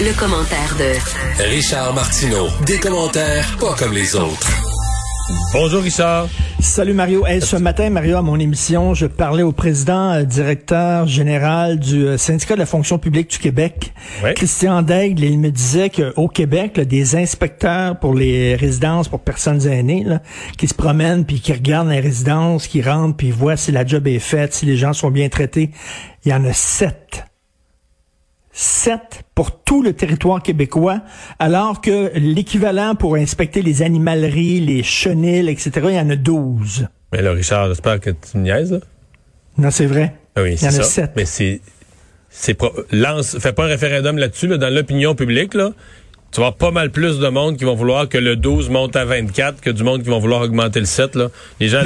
Le commentaire de Richard Martineau. Des commentaires pas comme les autres. Bonjour Richard. Salut Mario. ce matin, Mario, à mon émission, je parlais au président euh, directeur général du euh, syndicat de la fonction publique du Québec, Christian Daigle, et il me disait qu'au Québec, des inspecteurs pour les résidences pour personnes aînées, qui se promènent puis qui regardent les résidences, qui rentrent puis voient si la job est faite, si les gens sont bien traités, il y en a sept 7 pour tout le territoire québécois, alors que l'équivalent pour inspecter les animaleries, les chenilles, etc., il y en a 12. Mais là, Richard, j'espère que tu me niaises, là. Non, c'est vrai. Ah oui, il y en a 7. Mais c'est... c'est lance, fais pas un référendum là-dessus, là, dans l'opinion publique, là tu vas avoir pas mal plus de monde qui vont vouloir que le 12 monte à 24 que du monde qui vont vouloir augmenter le 7. Là. Les gens,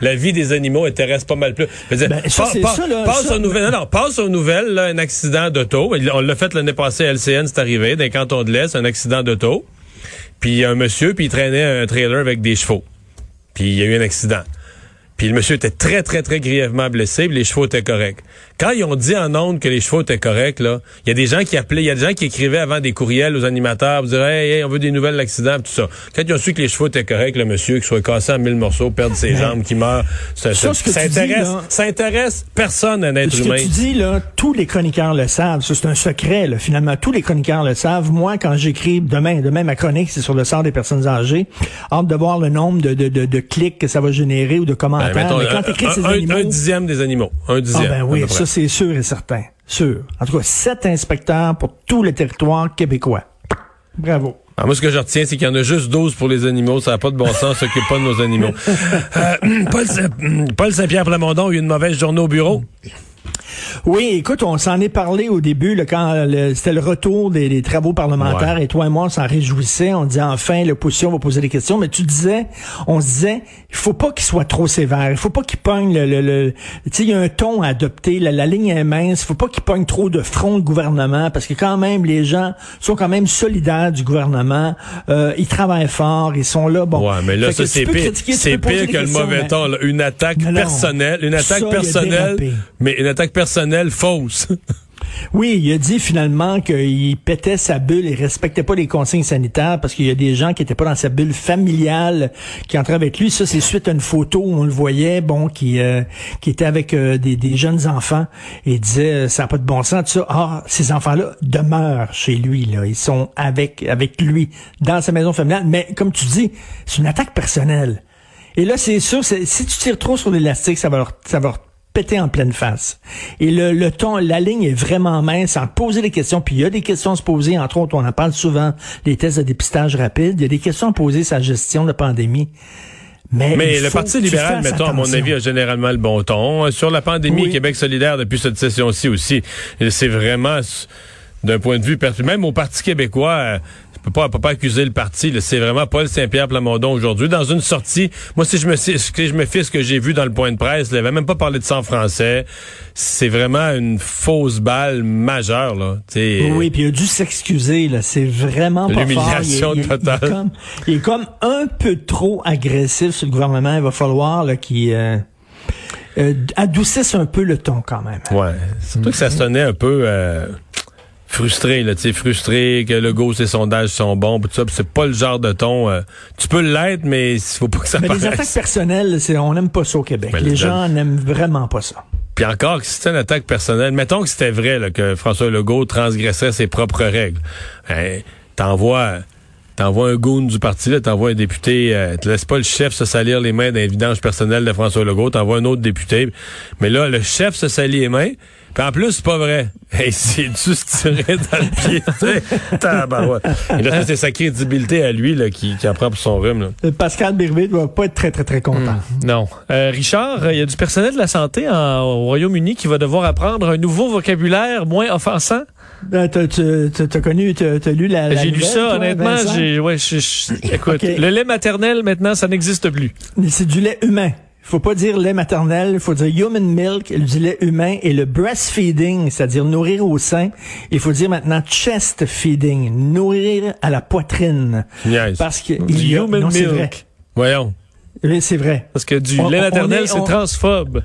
la, vie des animaux intéresse pas mal plus. ben, ça, ça, là, passe aux nouvelles. Non, non, passe aux nouvelles, là, un accident d'auto. On l'a fait l'année passée à LCN, c'est arrivé, dans les cantons de l'Est, un accident d'auto. Puis un monsieur, puis il traînait un trailer avec des chevaux. Puis il y a eu un accident. Puis le monsieur était très, très, très grièvement blessé, puis les chevaux étaient corrects. Quand ils ont dit en ondes que les chevaux étaient corrects, là, il y a des gens qui appelaient, il y a des gens qui écrivaient avant des courriels aux animateurs pour dire hey, on veut des nouvelles d'accident, tout ça. Quand ils ont su que les chevaux étaient corrects, le monsieur, qu'il soit cassé en mille morceaux, perdre ses jambes, qui meurt, ça, ça, ça, intéresse, ça intéresse personne un être humain. Ce que tu dis, là, tous les chroniqueurs le savent. Ça, c'est un secret, là, finalement. Tous les chroniqueurs le savent. Moi, quand j'écris demain, demain, ma chronique, c'est sur le sort des personnes âgées. Hâte de voir le nombre de, de, de, de clics que ça va générer ou de commentaires. Ben, un, dixième des animaux. Un dixième. Ah ben oui, ça c'est sûr et certain. Sûr. En tout cas, sept inspecteurs pour tout le territoire québécois. Bravo. Alors moi, ce que je retiens, c'est qu'il y en a juste 12 pour les animaux. Ça n'a pas de bon sens, s'occupe pas de nos animaux. Euh, Paul, Paul Saint-Pierre Plamondon a eu une mauvaise journée au bureau. Oui, écoute, on s'en est parlé au début, là, quand c'était le retour des, travaux parlementaires, et toi et moi, on s'en réjouissait. On disait enfin, l'opposition va poser des questions. Mais tu disais, on se disait, il faut pas qu'il soit trop sévère. Il faut pas qu'il pogne le, le, tu sais, il y a un ton à adopter. La, ligne est mince. Il faut pas qu'il pogne trop de front de gouvernement, parce que quand même, les gens sont quand même solidaires du gouvernement. Euh, ils travaillent fort. Ils sont là. Bon. Ouais, mais là, ça c'est pire. C'est pire que le mauvais ton. Une attaque personnelle, une attaque personnelle, mais une attaque personnelle fausse. Oui, il a dit finalement qu'il pétait sa bulle et respectait pas les consignes sanitaires parce qu'il y a des gens qui étaient pas dans sa bulle familiale qui entraient avec lui. Ça, c'est suite à une photo où on le voyait, bon, qui euh, qui était avec euh, des, des, jeunes enfants et disait euh, ça n'a pas de bon sens. Tout ça. Ah, ces enfants-là demeurent chez lui. Là, ils sont avec avec lui dans sa maison familiale. Mais comme tu dis, c'est une attaque personnelle. Et là, c'est sûr, si tu tires trop sur l'élastique, ça va leur, ça va leur pété en pleine face. Et le, le ton, la ligne est vraiment mince sans poser des questions. Puis il y a des questions à se poser. Entre autres, on en parle souvent, les tests de dépistage rapide. Il y a des questions à poser sa gestion de pandémie. Mais, Mais le Parti libéral, mettons, à mon avis, a généralement le bon ton. Sur la pandémie, Québec solidaire, depuis cette session-ci aussi, c'est vraiment, d'un point de vue, même au Parti québécois, euh, peut pas, peut pas accuser le parti. C'est vraiment Paul Saint-Pierre Plamondon aujourd'hui. Dans une sortie, moi, si je me, si je me fie ce que j'ai vu dans le point de presse, il avait même pas parlé de sang français. C'est vraiment une fausse balle majeure, là. oui, puis il a dû s'excuser, là. C'est vraiment pas L'humiliation totale. Il, est comme, il est comme un peu trop agressif sur le gouvernement. Il va falloir, là, qu'il... Euh, euh, adoucisse un peu le ton quand même. Ouais. Surtout que ça sonnait un peu euh, frustré, là, tu sais, frustré que le go, ses sondages sont bons, tout ça, c'est pas le genre de ton. Euh, tu peux l'être, mais il faut pas que ça. Mais les attaques personnelles, c'est, on n'aime pas ça au Québec. les gens n'aiment vraiment pas ça. Puis encore, si c'était une attaque personnelle, mettons que c'était vrai là, que François Legault transgressait ses propres règles. Hein, t'envoies t'envoies un goon du parti, là, t'envoies un député, euh, te laisse pas le chef se salir les mains d'un vidange personnel de François Legault, t'envoies un autre député. Mais là, le chef se salit les mains, puis en plus, c'est pas vrai. Hey, c'est juste tiré dans le pied. Et là, c'est sa crédibilité à lui là, qui, qui en prend pour son rhume. Là. Euh, Pascal Birvé doit pas être très, très, très content. Hmm, non. Euh, Richard, il y a du personnel de la santé en, au Royaume-Uni qui va devoir apprendre un nouveau vocabulaire moins offensant? Ben, t'as, t'as, connu, t'as, t'as lu la, J'ai lu ça, honnêtement. J'ai, ouais, écoute, le lait maternel, maintenant, ça n'existe plus. C'est du lait humain faut pas dire lait maternel, il faut dire human milk, du lait humain et le breastfeeding, c'est-à-dire nourrir au sein. Il faut dire maintenant chest feeding, nourrir à la poitrine. Parce que du human milk. Voyons. Oui, c'est vrai. Parce que du lait maternel, c'est transphobe.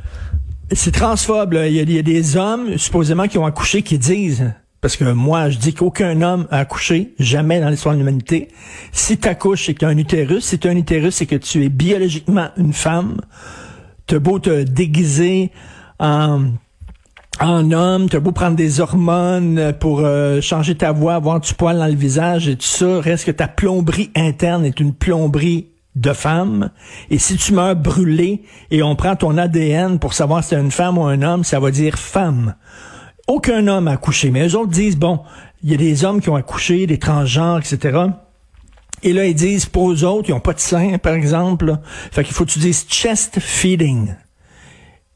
C'est transphobe. Il, y a, des hommes, supposément, qui ont accouché, qui disent parce que moi, je dis qu'aucun homme a accouché, jamais dans l'histoire de l'humanité. Si tu accouches, c'est que tu un utérus. Si tu un utérus, c'est que tu es biologiquement une femme. T'as beau te déguiser en en homme, t'as beau prendre des hormones pour euh, changer ta voix, avoir du poil dans le visage et tout ça, reste que ta plomberie interne est une plomberie de femme. Et si tu meurs brûlé et on prend ton ADN pour savoir si c'est une femme ou un homme, ça va dire femme. Aucun homme a accouché. Mais eux autres disent, bon, il y a des hommes qui ont accouché, des transgenres, etc. Et là, ils disent, pour eux autres, ils ont pas de sein, par exemple. Fait qu'il faut que tu dises chest feeding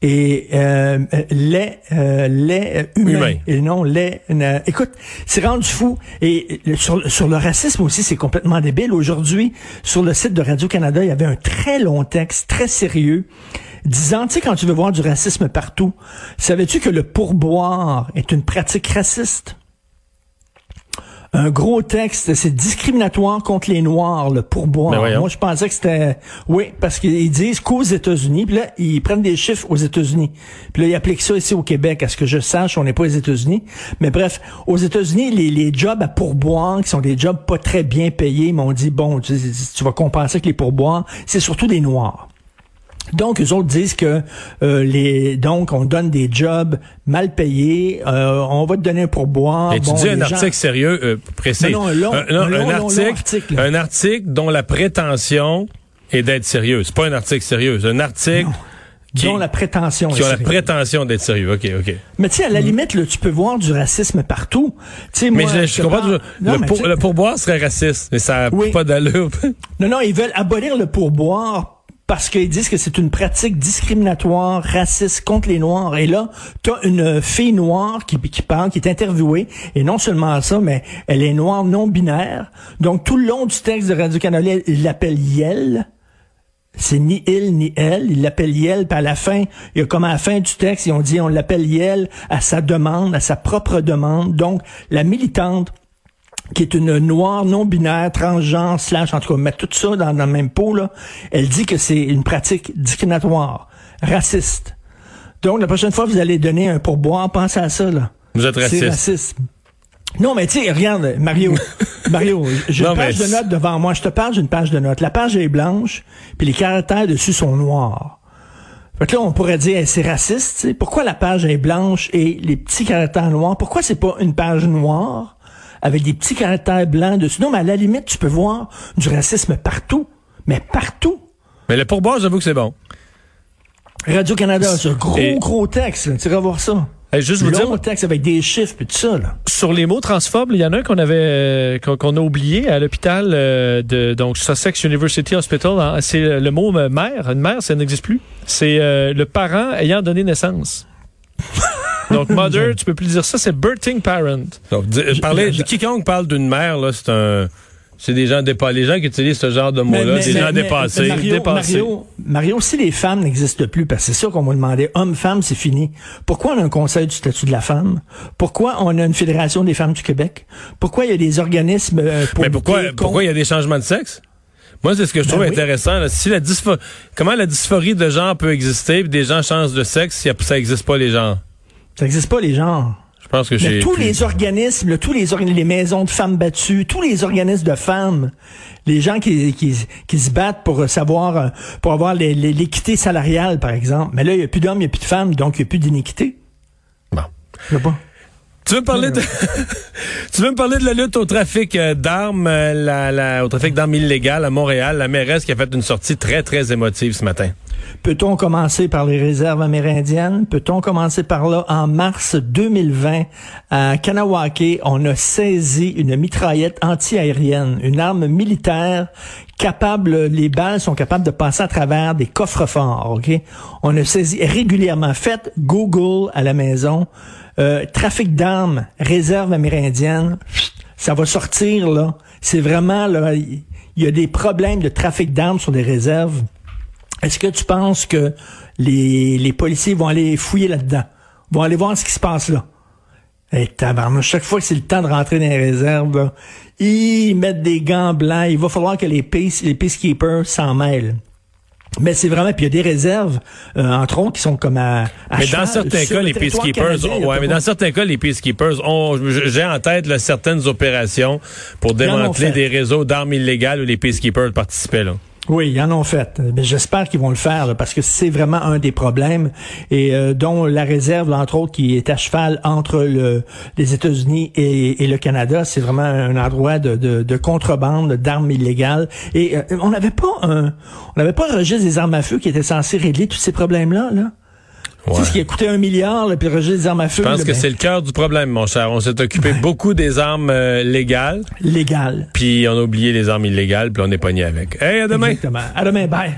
et euh, lait, euh, lait humain, et non lait. Euh, écoute, c'est rendu fou. Et sur, sur le racisme aussi, c'est complètement débile. Aujourd'hui, sur le site de Radio Canada, il y avait un très long texte, très sérieux, disant, tu sais, quand tu veux voir du racisme partout, savais-tu que le pourboire est une pratique raciste? un gros texte, c'est discriminatoire contre les Noirs, le pourboire. Ben Moi, je pensais que c'était... Oui, parce qu'ils disent qu'aux États-Unis, puis là, ils prennent des chiffres aux États-Unis. Puis là, ils appliquent ça ici au Québec. À ce que je sache, on n'est pas aux États-Unis. Mais bref, aux États-Unis, les, les jobs à pourboire, qui sont des jobs pas très bien payés, m'ont dit, bon, tu, tu vas compenser avec les pourboires, c'est surtout des Noirs. Donc, eux autres disent que euh, les donc on donne des jobs mal payés, euh, on va te donner un pourboire. Et tu dis un article sérieux, euh, précis. Non, non, un, article, un article dont la prétention est d'être sérieux. C'est pas un article sérieux, un article. Qui, dont la prétention qui ont la prétention d'être sérieux. OK, OK. Mais tu sais, à la limite, là, tu peux voir du racisme partout. mais moi, je, comprends. le, pourboire serait raciste, mais ça n'a pas d'allure. non, non, ils veulent abolir le pourboire parce qu'ils disent que c'est une pratique discriminatoire, raciste contre les Noirs. Et là, tu as une fille noire qui, qui parle, qui est interviewée, et non seulement ça, mais elle est noire non binaire. Donc, tout le long du texte de Radio-Canada, il l'appelle Yel. C'est ni il ni elle. Il l'appelle Yel, puis à la fin, il y a comme à la fin du texte, ils ont dit on l'appelle Yel à sa demande, à sa propre demande. Donc, la militante qui est une noire non-binaire, transgenre, slash, en tout cas, mettre tout ça dans, le même pot, là, elle dit que c'est une pratique discriminatoire, raciste. Donc, la prochaine fois vous allez donner un pourboire, pensez à ça, là. Vous êtes raciste. C'est raciste. Non, mais tu sais, regarde, Mario, Mario, j'ai une page de notes devant moi. Je te parle d'une page de notes. La page est blanche, puis les caractères dessus sont noirs. Fait que là, on pourrait dire, c'est raciste, sais. Pourquoi la page est blanche et les petits caractères noirs? Pourquoi c'est pas une page noire? Avec des petits caractères blancs dessus. Non, mais à la limite, tu peux voir du racisme partout. Mais partout. Mais le pourboire, j'avoue que c'est bon. Radio-Canada, ce gros, gros texte. Tu vas voir ça. juste vous dire, texte avec des chiffres et tout ça. Là. Sur les mots transphobes, il y en a un qu'on avait euh, qu'on a oublié à l'hôpital euh, de donc Sussex University Hospital. Hein. c'est le mot mère. Une mère, ça n'existe plus. C'est euh, le parent ayant donné naissance. Donc, mother, tu peux plus dire ça, c'est birthing parent. Donc, parler, quiconque parle d'une mère, là, c'est un... C'est des gens dépassés. Les gens qui utilisent ce genre de mots-là, des gens dépassés. Mario, Mario, Mario, si les femmes n'existent plus, parce que c'est ça qu'on m'a demandé, homme-femme, c'est fini. Pourquoi on a un conseil du statut de la femme? Pourquoi on a une fédération des femmes du Québec? Pourquoi il y a des organismes euh, pour Mais pourquoi, pourquoi il y a des changements de sexe? Moi, c'est ce que je ben trouve intéressant. Si la comment la dysphorie de genre peut exister, puis des gens changent de sexe, si ça n'existe pas les genres? Ça n'existe pas, les genres. Je pense que j'ai. Tous les organismes, tous les, les maisons de femmes battues, tous les organismes de femmes, les gens qui, qui, qui se battent pour savoir, pour avoir l'équité salariale, par exemple. Mais là, il n'y a plus d'hommes, il n'y a plus de femmes, donc il n'y a plus d'inéquité. Bon. Je sais pas. Tu veux parler de tu veux me parler de la lutte au trafic euh, d'armes, euh, la, la, au trafic d'armes illégales à Montréal, la mairesse qui a fait une sortie très très émotive ce matin. Peut-on commencer par les réserves amérindiennes? Peut-on commencer par là? En mars 2020, à Kanawake, on a saisi une mitraillette anti-aérienne, une arme militaire capable, les balles sont capables de passer à travers des coffres forts, OK? On a saisi régulièrement. Faites Google à la maison. Euh, trafic d'armes, réserve amérindienne, ça va sortir, là. C'est vraiment, là, il y a des problèmes de trafic d'armes sur des réserves. Est-ce que tu penses que les, les policiers vont aller fouiller là-dedans? Vont aller voir ce qui se passe là? Et chaque fois que c'est le temps de rentrer dans les réserves, ils mettent des gants blancs. Il va falloir que les, peace, les peacekeepers s'en mêlent. Mais c'est vraiment, puis il y a des réserves, euh, entre autres, qui sont comme à, à Mais dans certains cas, le les peacekeepers, ouais, mais dans certains cas, les peacekeepers ont, j'ai en tête là, certaines opérations pour démanteler des réseaux d'armes illégales où les peacekeepers participaient là. Oui, ils en ont fait. Mais j'espère qu'ils vont le faire parce que c'est vraiment un des problèmes et euh, dont la réserve, entre autres, qui est à cheval entre le, les États-Unis et, le Canada, c'est vraiment un endroit de, de, de contrebande d'armes illégales. Et euh, on n'avait pas un, on n'avait pas un registre des armes à feu qui était censé régler tous ces problèmes-là. Là? Ouais. ce qui a coûté un milliard, le registre des armes à feu, Je pense là, que ben, c'est le cœur du problème, mon cher. On s'est occupé beaucoup des armes euh, légales, légal. puis on a oublié les armes illégales, puis on est pogné avec. Hey, à demain. Exactement. À demain, bye.